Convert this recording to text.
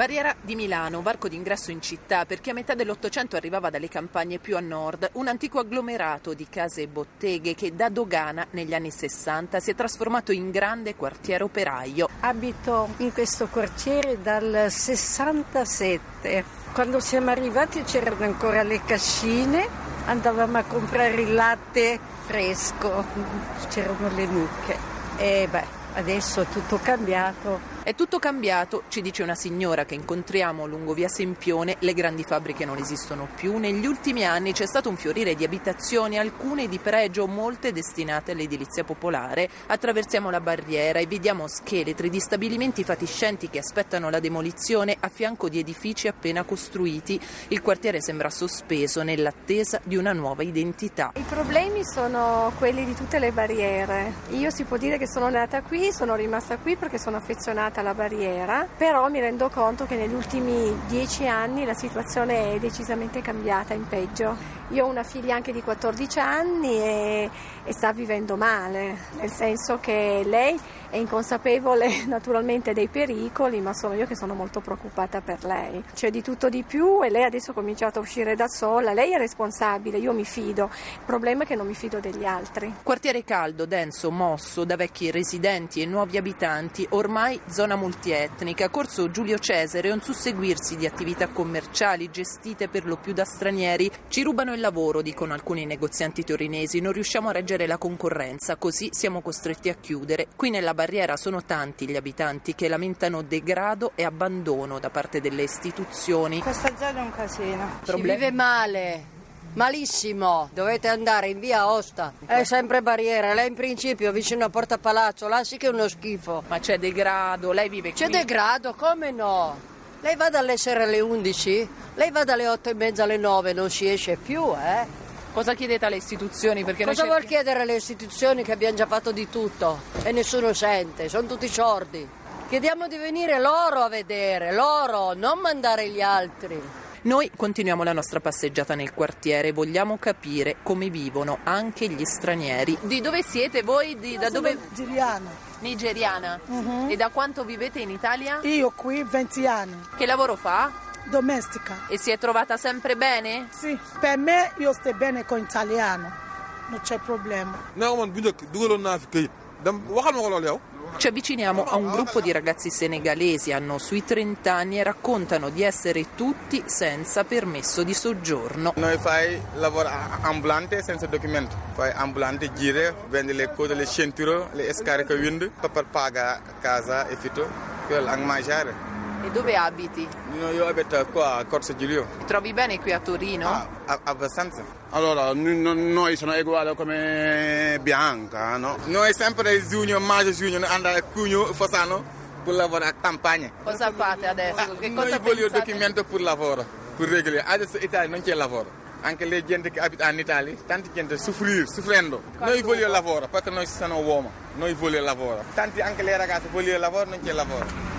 Barriera di Milano, varco d'ingresso in città, perché a metà dell'Ottocento arrivava dalle campagne più a nord, un antico agglomerato di case e botteghe che da dogana negli anni 60 si è trasformato in grande quartiere operaio. Abito in questo quartiere dal 67. Quando siamo arrivati c'erano ancora le cascine, andavamo a comprare il latte fresco, c'erano le mucche. E beh, adesso è tutto cambiato. È tutto cambiato, ci dice una signora che incontriamo lungo via Sempione, le grandi fabbriche non esistono più, negli ultimi anni c'è stato un fiorire di abitazioni, alcune di pregio, molte destinate all'edilizia popolare. Attraversiamo la barriera e vediamo scheletri di stabilimenti fatiscenti che aspettano la demolizione a fianco di edifici appena costruiti. Il quartiere sembra sospeso nell'attesa di una nuova identità. I problemi sono quelli di tutte le barriere. Io si può dire che sono nata qui, sono rimasta qui perché sono affezionata alla barriera, però mi rendo conto che negli ultimi dieci anni la situazione è decisamente cambiata in peggio. Io ho una figlia anche di 14 anni e, e sta vivendo male, nel senso che lei è inconsapevole naturalmente dei pericoli, ma sono io che sono molto preoccupata per lei. C'è di tutto di più e lei adesso ha cominciato a uscire da sola, lei è responsabile, io mi fido, il problema è che non mi fido degli altri. Quartiere caldo, denso, mosso da vecchi residenti e nuovi abitanti, ormai zona multietnica, corso Giulio Cesare un susseguirsi di attività commerciali gestite per lo più da stranieri, ci rubano il lavoro, dicono alcuni negozianti torinesi, non riusciamo a reggere la concorrenza, così siamo costretti a chiudere. Qui nella barriera sono tanti gli abitanti che lamentano degrado e abbandono da parte delle istituzioni. Questa zona è un casino. Problemi? Si vive male. Malissimo, dovete andare in via Osta. È sempre barriera, lei in principio vicino a Porta Palazzo, là sì che è uno schifo. Ma c'è degrado, lei vive qui? C'è degrado, come no? Lei va dalle sere alle 11, lei va dalle 8 e mezza alle 9, non si esce più, eh? Cosa chiedete alle istituzioni? Perché Cosa vuol chiedere alle istituzioni che abbiamo già fatto di tutto e nessuno sente, sono tutti sordi. Chiediamo di venire loro a vedere, loro, non mandare gli altri. Noi continuiamo la nostra passeggiata nel quartiere, vogliamo capire come vivono anche gli stranieri. Di dove siete voi? Di, da dove? Nigeriana. Nigeriana. Uh-huh. E da quanto vivete in Italia? Io qui 20 anni. Che lavoro fa? domestica. E si è trovata sempre bene? Sì, per me io sto bene con l'italiano, non c'è problema. Ci avviciniamo a un gruppo di ragazzi senegalesi, hanno sui 30 anni e raccontano di essere tutti senza permesso di soggiorno. Noi fai lavoro ambulante senza documento, fai ambulante gire, vendi le code, le cinture, le scariche per pagare casa e fitto, per mangiare. E dove abiti? Io abito qua a Corso Giulio. Ti trovi bene qui a Torino? Ah, abbastanza. Allora, noi siamo uguali come Bianca, no? Noi sempre giugno, maggio, giugno, andare a Cugno, Fossano, per lavorare a campagna. Cosa fate adesso? Che cosa noi vogliamo documento per lavoro, per regolare. Adesso in Italia non c'è lavoro. Anche le gente che abita in Italia, tanta gente soffrire, soffrendo. Noi vogliamo lavoro, perché noi siamo uomini, noi vogliamo lavoro. Tanti anche le ragazze vogliono lavoro, non c'è lavoro.